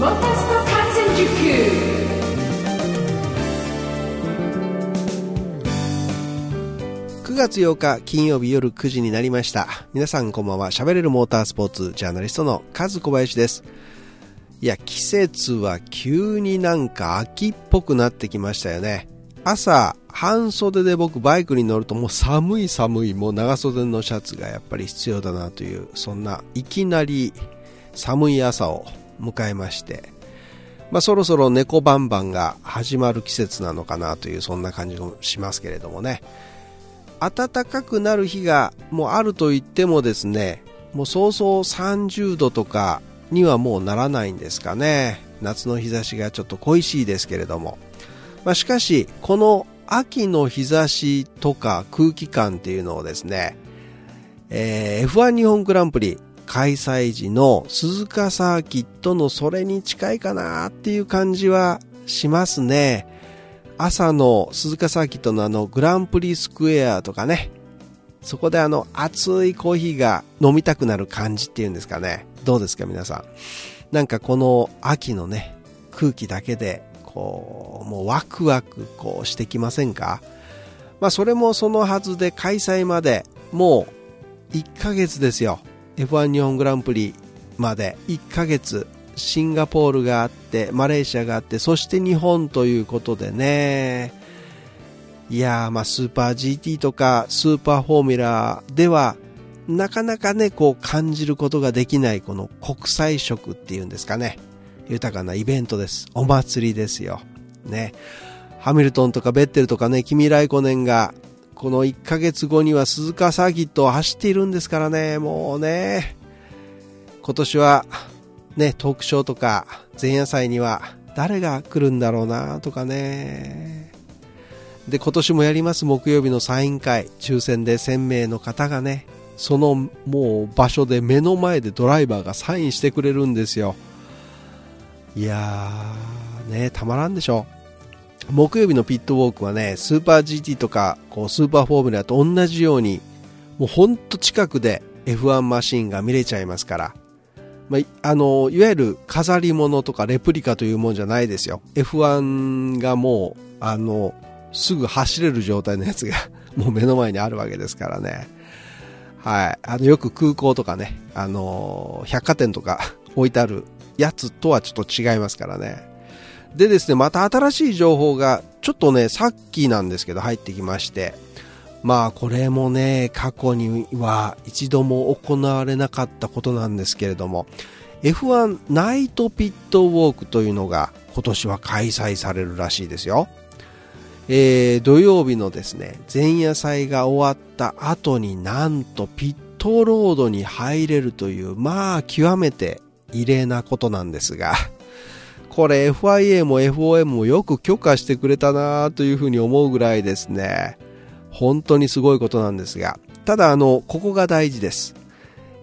モータースポ発展塾9月8日金曜日夜9時になりました。皆さんこんばんは。喋れるモータースポーツジャーナリストのカズ小林です。いや、季節は急になんか秋っぽくなってきましたよね。朝、半袖で僕バイクに乗るともう寒い寒い、もう長袖のシャツがやっぱり必要だなという、そんないきなり寒い朝を迎えまして、まあそろそろ猫バンバンが始まる季節なのかなというそんな感じもしますけれどもね。暖かくなる日がもうあると言ってもですね、もう早々30度とかにはもうならないんですかね。夏の日差しがちょっと恋しいですけれども。まあ、しかし、この秋の日差しとか空気感っていうのをですね、えー、F1 日本グランプリ開催時の鈴鹿サーキットのそれに近いかなっていう感じはしますね。朝の鈴鹿サーキットのあのグランプリスクエアとかね、そこであの熱いコーヒーが飲みたくなる感じっていうんですかね。どうですか皆さん。なんかこの秋のね、空気だけで、こう、もうワクワクこうしてきませんか？まあそれもそのはずで開催までもう1ヶ月ですよ。F1 日本グランプリまで1ヶ月シンガポールがあってマレーシアがあってそして日本ということでね。いやーまあスーパー GT とかスーパーフォーミュラーではなかなかねこう感じることができないこの国際色っていうんですかね。豊かなイベントです。お祭りですよ。ね。ハミルトンとかベッテルとかねキミ・ライコネンがこの1ヶ月後には鈴鹿サーキットを走っているんですからねもうね今年はね、トークショーとか前夜祭には誰が来るんだろうなとかね。で、今年もやります木曜日のサイン会、抽選で1000名の方がね、そのもう場所で目の前でドライバーがサインしてくれるんですよ。いやー、ね、たまらんでしょ。木曜日のピットウォークはね、スーパー GT とか、こう、スーパーフォーミュラーと同じように、もうほんと近くで F1 マシンが見れちゃいますから、まあ、あの、いわゆる飾り物とかレプリカというもんじゃないですよ。F1 がもう、あの、すぐ走れる状態のやつが もう目の前にあるわけですからね。はい。あの、よく空港とかね、あの、百貨店とか置いてあるやつとはちょっと違いますからね。でですね、また新しい情報が、ちょっとね、さっきなんですけど入ってきまして、まあこれもね、過去には一度も行われなかったことなんですけれども、F1 ナイトピットウォークというのが今年は開催されるらしいですよ。えー、土曜日のですね、前夜祭が終わった後になんとピットロードに入れるという、まあ極めて異例なことなんですが、これ FIA も FOM もよく許可してくれたなというふうに思うぐらいですね、本当にすごいことなんですが、ただあの、ここが大事です。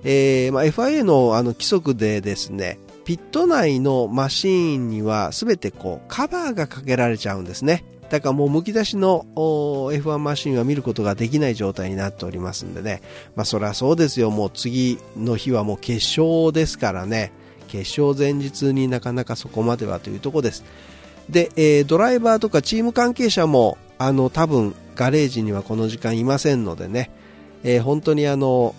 えー、まあ、FIA のあの規則でですね、ピット内のマシーンには全てこうカバーがかけられちゃうんですね。だからもう剥き出しの F1 マシンは見ることができない状態になっておりますんでね。まあそりゃそうですよ。もう次の日はもう決勝ですからね。決勝前日になかなかそこまではというところです。で、えー、ドライバーとかチーム関係者もあの多分ガレージにはこの時間いませんのでね、えー、本当にあの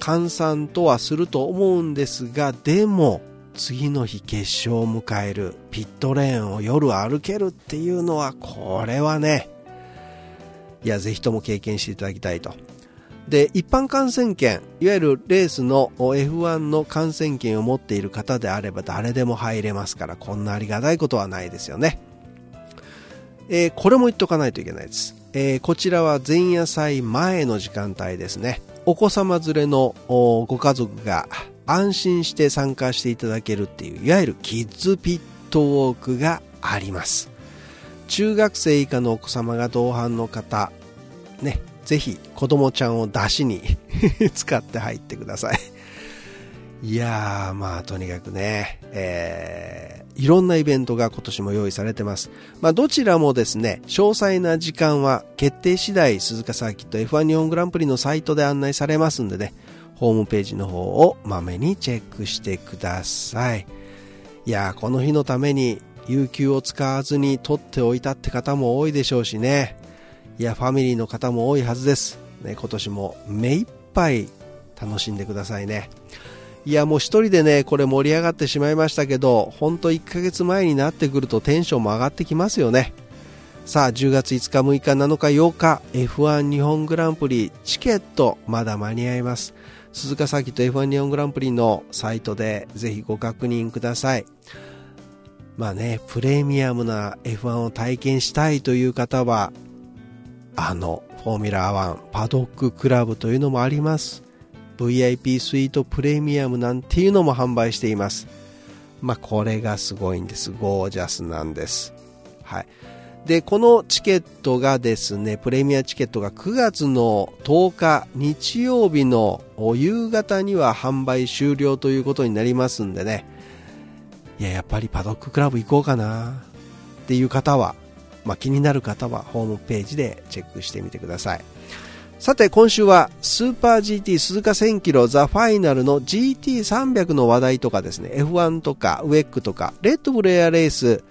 換算とはすると思うんですがでも次の日決勝を迎えるピットレーンを夜歩けるっていうのはこれはねいやぜひとも経験していただきたいとで一般観戦券いわゆるレースの F1 の観戦券を持っている方であれば誰でも入れますからこんなありがたいことはないですよねえー、これも言っとかないといけないです。えー、こちらは前夜祭前の時間帯ですね。お子様連れのご家族が安心して参加していただけるっていう、いわゆるキッズピットウォークがあります。中学生以下のお子様が同伴の方、ね、ぜひ子供ちゃんを出しに 使って入ってください。いやー、まあとにかくね、えーいろんなイベントが今年も用意されてます。まあ、どちらもですね、詳細な時間は決定次第鈴鹿サーキット F1 日本グランプリのサイトで案内されますんでね、ホームページの方をまめにチェックしてください。いやこの日のために有給を使わずに取っておいたって方も多いでしょうしねいやファミリーの方も多いはずです、ね、今年も目いっぱい楽しんでくださいね。いやもう一人でねこれ盛り上がってしまいましたけど本当1ヶ月前になってくるとテンションも上がってきますよね。さあ10月5日6日7日8日 F1 日本グランプリチケットまだ間に合います。鈴鹿サーキット F1 日本グランプリのサイトでぜひご確認ください。まあねプレミアムな F1 を体験したいという方はあのフォーミュラー1パドッククラブというのもあります。VIP スイートプレミアムなんていうのも販売しています。まあこれがすごいんです。ゴージャスなんです。はい。でこのチケットがですねプレミアチケットが9月の10日日曜日の夕方には販売終了ということになりますんでね。いややっぱりパドッククラブ行こうかな。っていう方は、まあ、気になる方はホームページでチェックしてみてくださいさて今週はスーパー GT 鈴鹿1000キロザファイナルの GT300 の話題とかですね F1 とかウェックとかレッドブルエアレース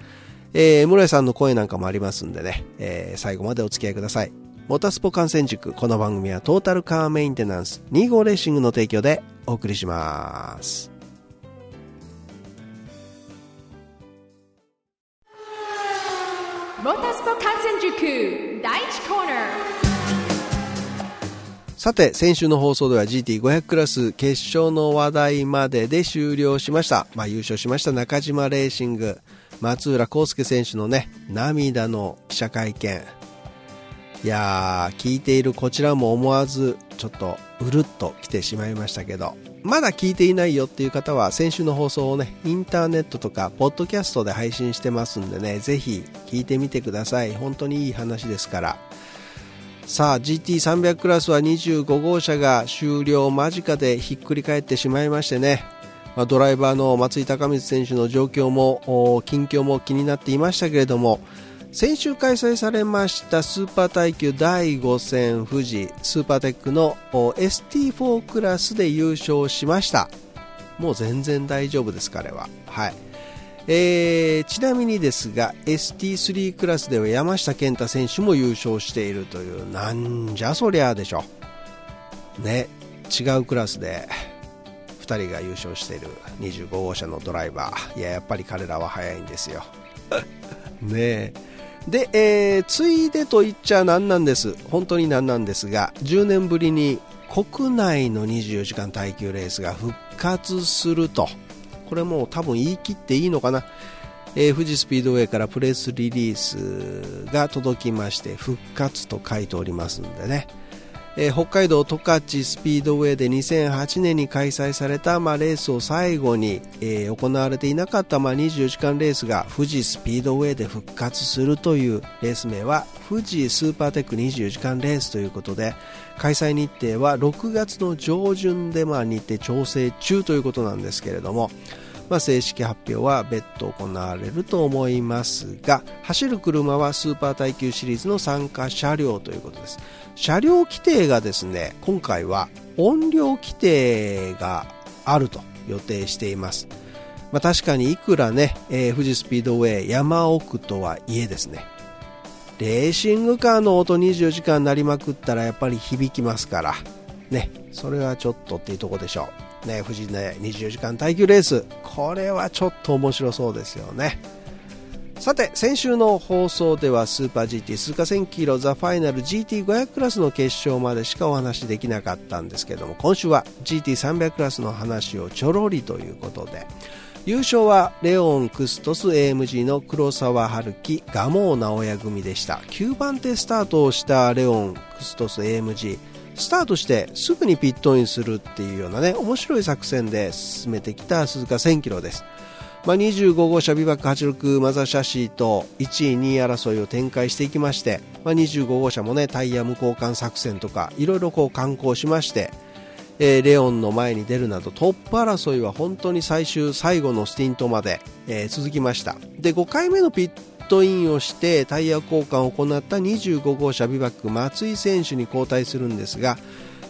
えー、室井さんの声なんかもありますんでね、えー、最後までお付き合いください。モータスポ観戦塾、この番組はトータルカーメンテナンス2号レーシングの提供でお送りします。スポ観戦塾第1コーナーさて、先週の放送では GT500 クラス決勝の話題までで終了しました。まあ優勝しました中島レーシング。松浦康介選手のね、涙の記者会見。いやー、聞いているこちらも思わず、ちょっとうるっと来てしまいましたけど、まだ聞いていないよっていう方は、先週の放送をね、インターネットとか、ポッドキャストで配信してますんでね、ぜひ聞いてみてください。本当にいい話ですから。さあ GT300 クラスは25号車が終了間近でひっくり返ってしまいましてねま、ドライバーの松井高光選手の状況も近況も気になっていましたけれども先週開催されましたスーパー耐久第5戦富士スーパーテックの ST4 クラスで優勝しました。もう全然大丈夫です彼は。はい。えー、ちなみにですが ST3 クラスでは山下健太選手も優勝しているというなんじゃそりゃでしょ。ね違うクラスで2人が優勝している25号車のドライバー。いややっぱり彼らは速いんですよ。ねえ。で、えー、ついでと言っちゃなんなんです。本当になんなんですが10年ぶりに国内の24時間耐久レースが復活すると。これもう多分言い切っていいのかな、えー、富士スピードウェイからプレスリリースが届きまして復活と書いておりますんでね。えー、北海道十勝スピードウェイで2008年に開催された、まあ、レースを最後に、えー、行われていなかった、まあ、24時間レースが富士スピードウェイで復活するというレース名は富士スーパーテック24時間レースということで開催日程は6月の上旬で、まあ、日程調整中ということなんですけれども、まあ、正式発表は別途行われると思いますが走る車はスーパー耐久シリーズの参加車両ということです。車両規定がですね今回は音量規定があると予定しています、まあ、確かにいくらね、えー、富士スピードウェイ山奥とはいえですねレーシングカーの音24時間鳴りまくったらやっぱり響きますからねそれはちょっとっていうとこでしょう。ね富士ね24時間耐久レース。これはちょっと面白そうですよね。さて先週の放送ではスーパー GT 鈴鹿1000キロザファイナル GT500 クラスの決勝までしかお話できなかったんですけども今週は GT300 クラスの話をちょろりということで優勝はレオンクストス AMG の黒沢春樹蒲生直哉組でした。9番手スタートをしたレオンクストス AMG スタートしてすぐにピットインするっていうようなね面白い作戦で進めてきた鈴鹿1000キロです。まあ、25号車 VivaC 86マザーシャシーと1位2位争いを展開していきまして、まあ、25号車もねタイヤ無交換作戦とかいろいろこう敢行しまして、えー、レオンの前に出るなどトップ争いは本当に最終最後のスティントまで、えー、続きました。で5回目のピットインをしてタイヤ交換を行った25号車 VivaC 松井選手に交代するんですが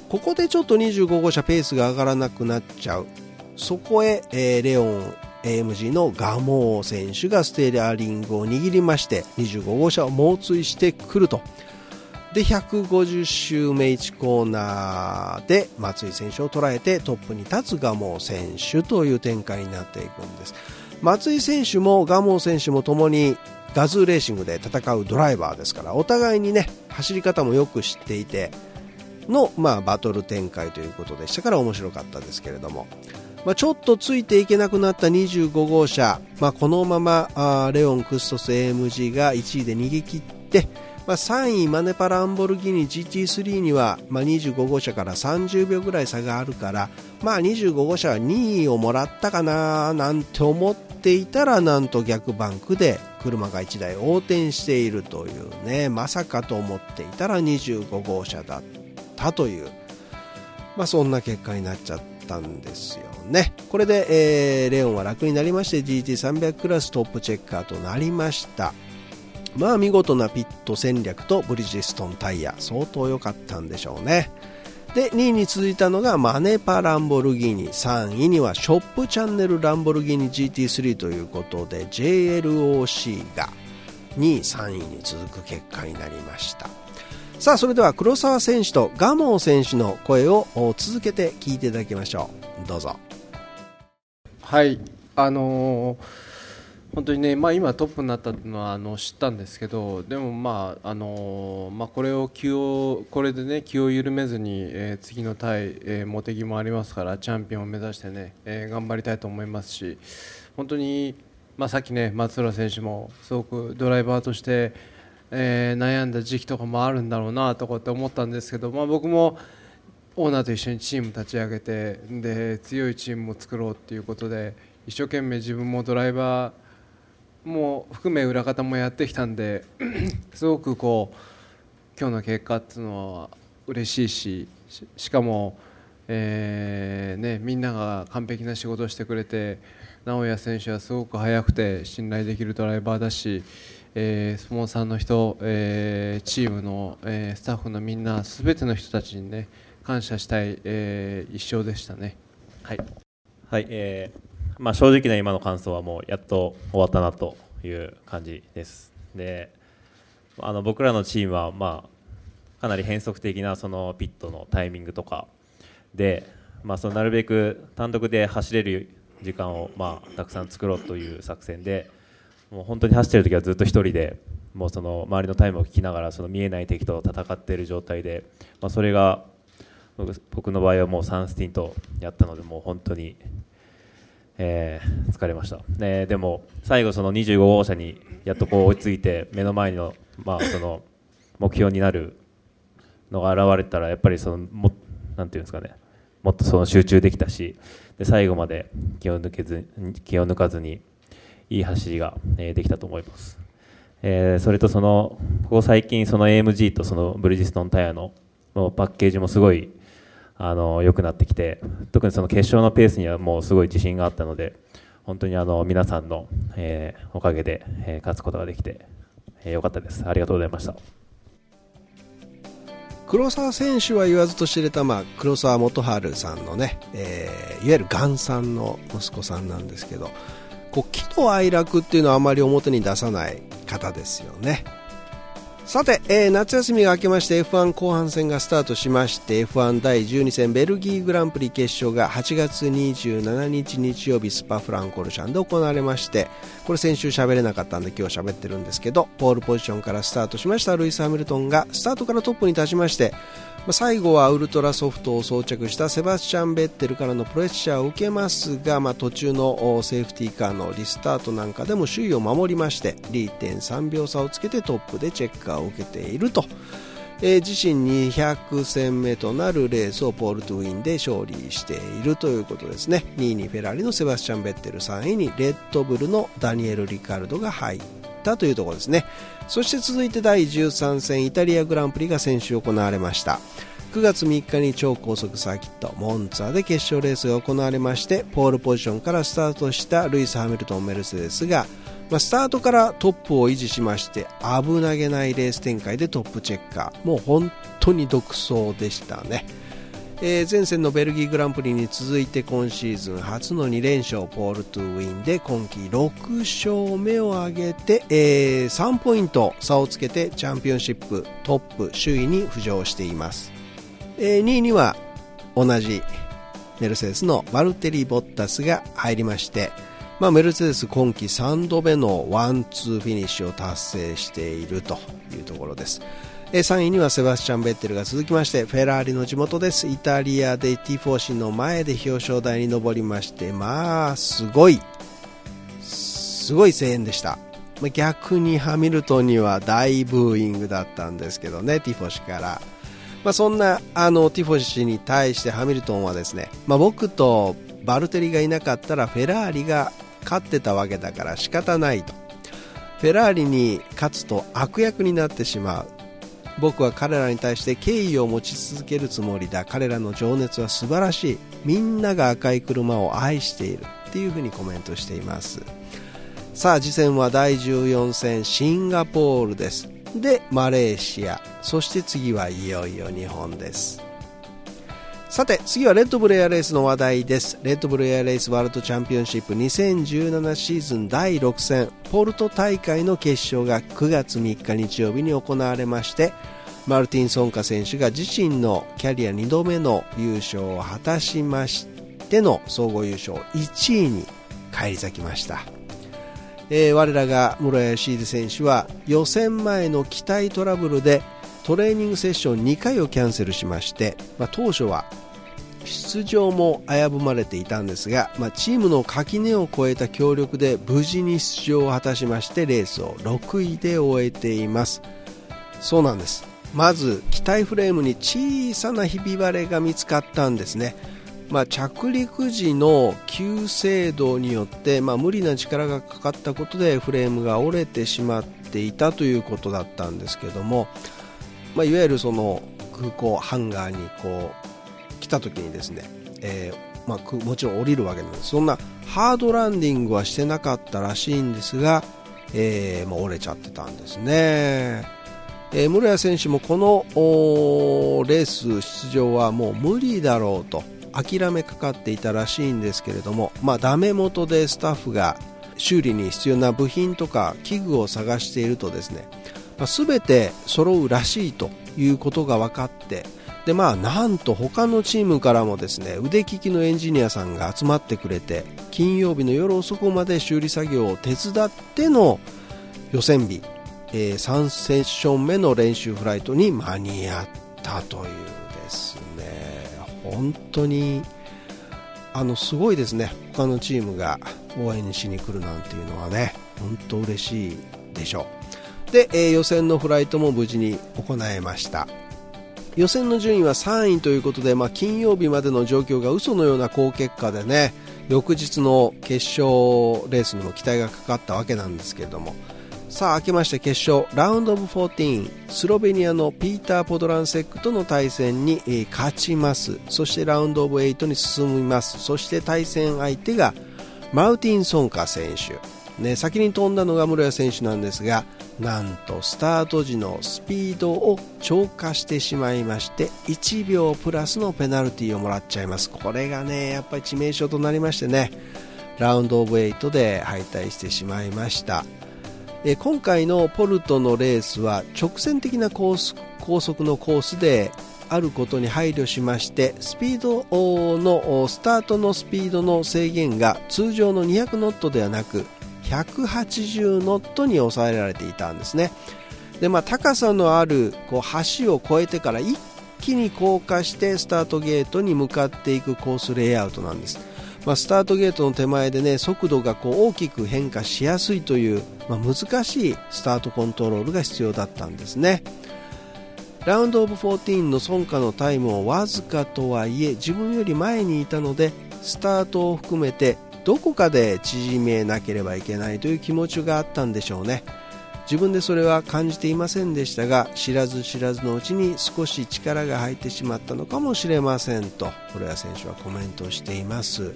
ここでちょっと25号車ペースが上がらなくなっちゃう。そこへ、えー、レオン AMG のガモー選手がステーリングを握りまして25号車を猛追してくると。で150周目1コーナーで松井選手を捉えてトップに立つガモー選手という展開になっていくんです。松井選手もガモー選手もともにガズーレーシングで戦うドライバーですからお互いにね走り方もよく知っていての、まあ、バトル展開ということでしたから面白かったですけれども、まあ、ちょっとついていけなくなった25号車、まあ、このままあレオン・クストス AMG が1位で逃げ切って、まあ、3位マネパランボルギニ GT3 には、まあ、25号車から30秒ぐらい差があるから、まあ、25号車は2位をもらったかななんて思っていたらなんと逆バンクで車が1台横転しているというねまさかと思っていたら25号車だったという、まあ、そんな結果になっちゃったんですよね。これで、えー、レオンは楽になりまして GT300 クラストップチェッカーとなりました。まあ見事なピット戦略とブリヂストンタイヤ相当良かったんでしょうね。で2位に続いたのがマネパランボルギーニ。3位にはショップチャンネルランボルギーニ。GT3 ということで JLOC が2位3位に続く結果になりました。さあそれでは黒沢選手とガモン選手の声を続けて聞いていただきましょう。どうぞ。はい。あのー本当にね、まあ、今トップになったのはあの知ったんですけどでも、まああのまあ、これを気をこれで、ね、気を緩めずに、えー、次の対、えー、茂木もありますからチャンピオンを目指してね、えー、頑張りたいと思いますし本当に、まあ、さっき、ね、松浦選手もすごくドライバーとして、えー、悩んだ時期とかもあるんだろうなとかって思ったんですけど、まあ、僕もオーナーと一緒にチーム立ち上げてで強いチームを作ろうということで一生懸命自分もドライバーも含め裏方もやってきたんで すごくこう今日の結果っていうのは嬉しいししかも、えーね、みんなが完璧な仕事をしてくれて直哉選手はすごく速くて信頼できるドライバーだし、えー、スポンサーの人、えー、チームの、えー、スタッフのみんなすべての人たちにね感謝したい、えー、一生でしたね。はい、はいえーまあ、正直な今の感想はもうやっと終わったなという感じです。であの僕らのチームは、まあ、かなり変則的なそのピットのタイミングとかで、まあ、そのなるべく単独で走れる時間を、まあ、たくさん作ろうという作戦でもう本当に走ってる時はずっと1人でもうその周りのタイムを聞きながらその見えない敵と戦っている状態で、まあ、それが僕の場合はもう3スティントやったのでもう本当にえー、疲れました、ね、でも最後その25号車にやっとこう追いついて目の前の,、まあその目標になるのが現れたらやっぱりそのもなんていうんですかね。もっとその集中できたしで最後まで気を抜けず気を抜かずにいい走りが、えー、できたと思います、えー、それとそのここ最近その AMG とそのブリヂストンタイヤののパッケージもすごいあの良くなってきて特にその決勝のペースにはもうすごい自信があったので本当にあの皆さんの、えー、おかげで、えー、勝つことができて、えー、よかったです。ありがとうございました。黒沢選手は言わずと知れた、まあ、黒沢元春さんのね、えー、いわゆる元さんの息子さんなんですけどこう喜怒哀楽っていうのはあまり表に出さない方ですよね。さて、えー、夏休みが明けまして F1 後半戦がスタートしまして F1 第12戦ベルギーグランプリ決勝が8月27日日曜日スパフランコルシャンで行われましてこれ先週喋れなかったんで今日喋ってるんですけどポールポジションからスタートしました。ルイス・ハミルトンがスタートからトップに立ちまして最後はウルトラソフトを装着したセバスチャン・ベッテルからのプレッシャーを受けますが、まあ、途中のセーフティーカーのリスタートなんかでも首位を守りまして2.3秒差をつけてトップでチェッカーを受けていると。えー、自身200戦目となるレースをポール・トゥウィンで勝利しているということですね。2位にフェラーリのセバスチャン・ベッテル3位にレッドブルのダニエル・リカルドが入ったというところですね。そして続いて第13戦イタリアグランプリが先週行われました。9月3日に超高速サーキットモンツァで決勝レースが行われましてポールポジションからスタートしたルイス・ハミルトン・メルセデスが、まあ、スタートからトップを維持しまして危なげないレース展開でトップチェッカー。もう本当に独走でしたね。えー前線のベルギーグランプリに続いて今シーズン初の2連勝ポール・トゥ・ウィンで今季6勝目を挙げて、えー3ポイント差をつけてチャンピオンシップトップ首位に浮上しています、え2位には同じメルセデスのバルテリ・ボッタスが入りまして、まあ、メルセデス今季3度目のワンツーフィニッシュを達成しているというところです。3位にはセバスチャン・ベッテルが続きましてフェラーリの地元です。イタリアで T4 の前で表彰台に上りましてまあすごい。すごい声援でした。逆にハミルトンには大ブーイングだったんですけどね ティフォシから。まあ、そんなあのティフォシに対してハミルトンはですね、まあ、僕とバルテリがいなかったらフェラーリが勝ってたわけだから仕方ないと。フェラーリに勝つと悪役になってしまう。僕は彼らに対して敬意を持ち続けるつもりだ。彼らの情熱は素晴らしい。みんなが赤い車を愛している。っていうふうにコメントしています。さあ次戦は第14戦シンガポールです。でマレーシア。そして次はいよいよ日本です。さて次はレッドブルエアレースの話題です。レッドブルエアレースワールドチャンピオンシップ2017シーズン第6戦ポルト大会の決勝が9月3日日曜日に行われましてマルティン・ソンカ選手が自身のキャリア2度目の優勝を果たしましての総合優勝1位に返り咲きました。えー我らが室谷シーデ選手は予選前の機体トラブルでトレーニングセッション2回をキャンセルしまして、まあ、当初は出場も危ぶまれていたんですが、まあ、チームの垣根を越えた協力で無事に出場を果たしましてレースを6位で終えています。そうなんです。まず機体フレームに小さなひび割れが見つかったんですね。まあ、着陸時の急制動によって、まあ、無理な力がかかったことでフレームが折れてしまっていたということだったんですけども、まあ、いわゆるその空港ハンガーにこう来た時にですね、えーまあ、もちろん降りるわけなんですそんなハードランディングはしてなかったらしいんですが、えーまあ、折れちゃってたんですね。えー、室谷選手もこのレース出場はもう無理だろうと諦めかかっていたらしいんですけれども、まあ、ダメ元でスタッフが修理に必要な部品とか器具を探しているとですね、全て揃うらしいということが分かってで、まあ、なんと他のチームからもですね腕利きのエンジニアさんが集まってくれて金曜日の夜遅くまで修理作業を手伝っての予選日、えー3セッション目の練習フライトに間に合ったというですね。本当にあのすごいですね。他のチームが応援しに来るなんていうのはね本当嬉しいでしょう。で、えー予選のフライトも無事に行えました。予選の順位は3位ということで、まあ、金曜日までの状況が嘘のような好結果でね翌日の決勝レースにも期待がかかったわけなんですけれども。さあ明けまして決勝ラウンドオブ14スロベニアのピーター・ポドランセックとの対戦に、勝ちます。そしてラウンドオブ8に進みます。そして対戦相手がマウティン・ソンカ選手、ね、先に飛んだのが室谷選手なんですがなんとスタート時のスピードを超過してしまいまして1秒プラスのペナルティーをもらっちゃいます。これがねやっぱり致命傷となりましてね。ラウンドオブ8で敗退してしまいました。え今回のポルトのレースは直線的なコース高速のコースであることに配慮しましてスピードのスタートのスピードの制限が通常の200ノットではなく180ノットに抑えられていたんですね。で、まあ、高さのあるこう橋を越えてから一気に降下してスタートゲートに向かっていくコースレイアウトなんです。まあ、スタートゲートの手前でね速度がこう大きく変化しやすいという、まあ、難しいスタートコントロールが必要だったんですね。ラウンドオブ14の孫家のタイムをわずかとはいえ自分より前にいたのでスタートを含めてどこかで縮めなければいけないという気持ちがあったんでしょうね。自分でそれは感じていませんでしたが知らず知らずのうちに少し力が入ってしまったのかもしれませんと古谷選手はコメントしています。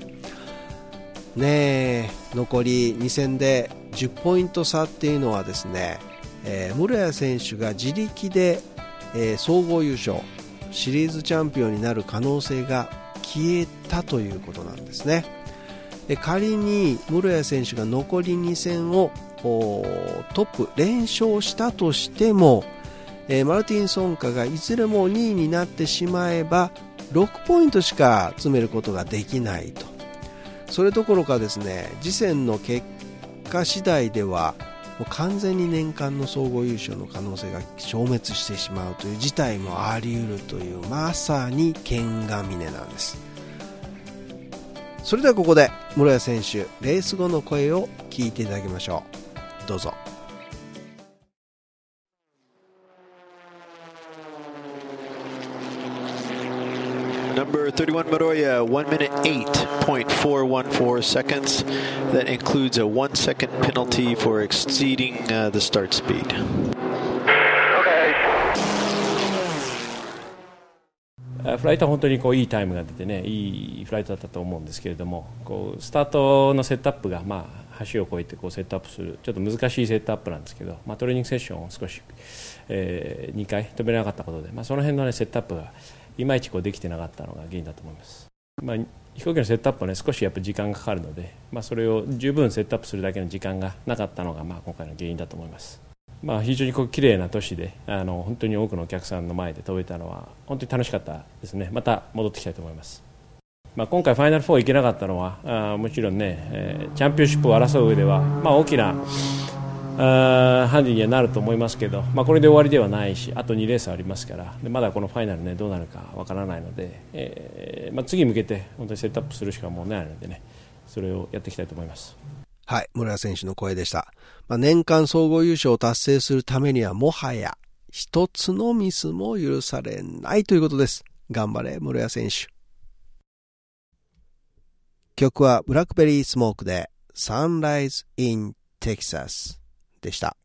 ねえ残り2戦で10ポイント差っていうのはですね、えー室谷選手が自力で、えー総合優勝シリーズチャンピオンになる可能性が消えたということなんですね。仮に室谷選手が残り2戦をトップ連勝したとしても、えー、マルティン・ソンカがいずれも2位になってしまえば6ポイントしか詰めることができないと。それどころかですね次戦の結果次第ではもう完全に年間の総合優勝の可能性が消滅してしまうという事態もあり得るというまさに剣が峰なんです。それではここで室谷選手レース後の声を聞いていただきましょうどうぞ Number 31 Moroya, 1 minute 8.414 seconds. That includes a 1 second penalty for exceeding uh, the start speed. フライトは本当にこういいタイムが出てねいいフライトだったと思うんですけれどもこうスタートのセットアップが、まあ、橋を越えてこうセットアップするちょっと難しいセットアップなんですけど、まあ、トレーニングセッションを少し、えー、2回飛べれなかったことで、まあ、その辺の、ね、セットアップがいまいちこうできてなかったのが原因だと思います。まあ、飛行機のセットアップは、ね、少しやっぱ時間がかかるので、まあ、それを十分セットアップするだけの時間がなかったのが、まあ、今回の原因だと思います。まあ、非常にこう綺麗な都市であの本当に多くのお客さんの前で飛べたのは本当に楽しかったですねまた戻ってきたいと思います、まあ、今回ファイナル4行けなかったのはあもちろんね、えー、チャンピオンシップを争う上では、まあ、大きなあハンディにはなると思いますけど、まあ、これで終わりではないしあと2レースありますからでまだこのファイナル、ね、どうなるかわからないので、えーまあ、次に向けて本当にセットアップするしかもうないのでねそれをやっていきたいと思います。はい、村選手の声でした。まあ、年間総合優勝を達成するためにはもはや一つのミスも許されないということです。頑張れ、室屋選手。曲はブラックベリースモークでサンライズインテキサスでした。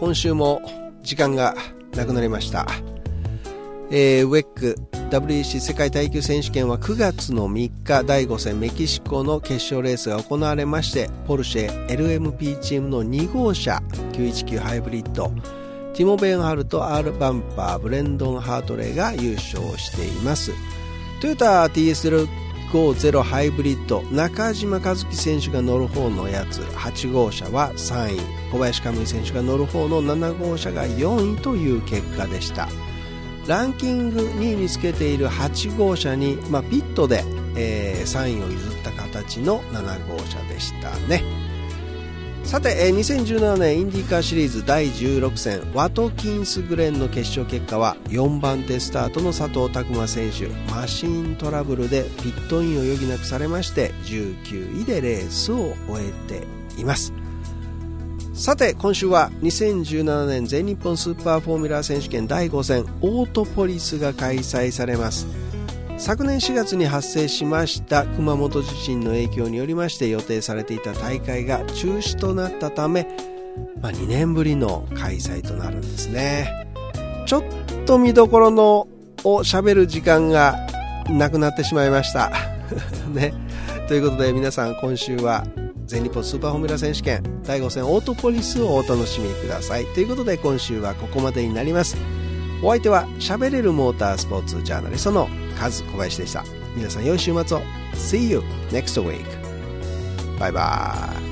今週も時間がなくなりました。えー、ウェック WEC 世界耐久選手権は9月の3日第5戦メキシコの決勝レースが行われましてポルシェ LMP チームの2号車919ハイブリッドティモ・ベンハルとアール・バンパーブレンドン・ハートレーが優勝していますトヨタ TS 150ハイブリッド。中島和樹選手が乗る方のやつ。8号車は3位。小林可夢選手が乗る方の7号車が4位という結果でした。ランキング2位につけている8号車に、まあ、ピットで、えー、3位を譲った形の7号車でしたね。さて、えー、2017年インディカーシリーズ第16戦ワトキンスグレンの決勝結果は4番手スタートの佐藤拓磨選手マシントラブルでピットインを余儀なくされまして19位でレースを終えています。さて今週は2017年全日本スーパーフォーミュラー選手権第5戦オートポリスが開催されます。昨年4月に発生しました熊本地震の影響によりまして予定されていた大会が中止となったため、まあ、2年ぶりの開催となるんですね。ちょっと見どころのを喋る時間がなくなってしまいました。ね。ということで皆さん今週は全日本スーパーフォーミュラ選手権第5戦オートポリスをお楽しみください。ということで今週はここまでになります。お相手は喋れるモータースポーツジャーナリストのカズ小林でした。皆さん良い週末を。See you next week. バイバイ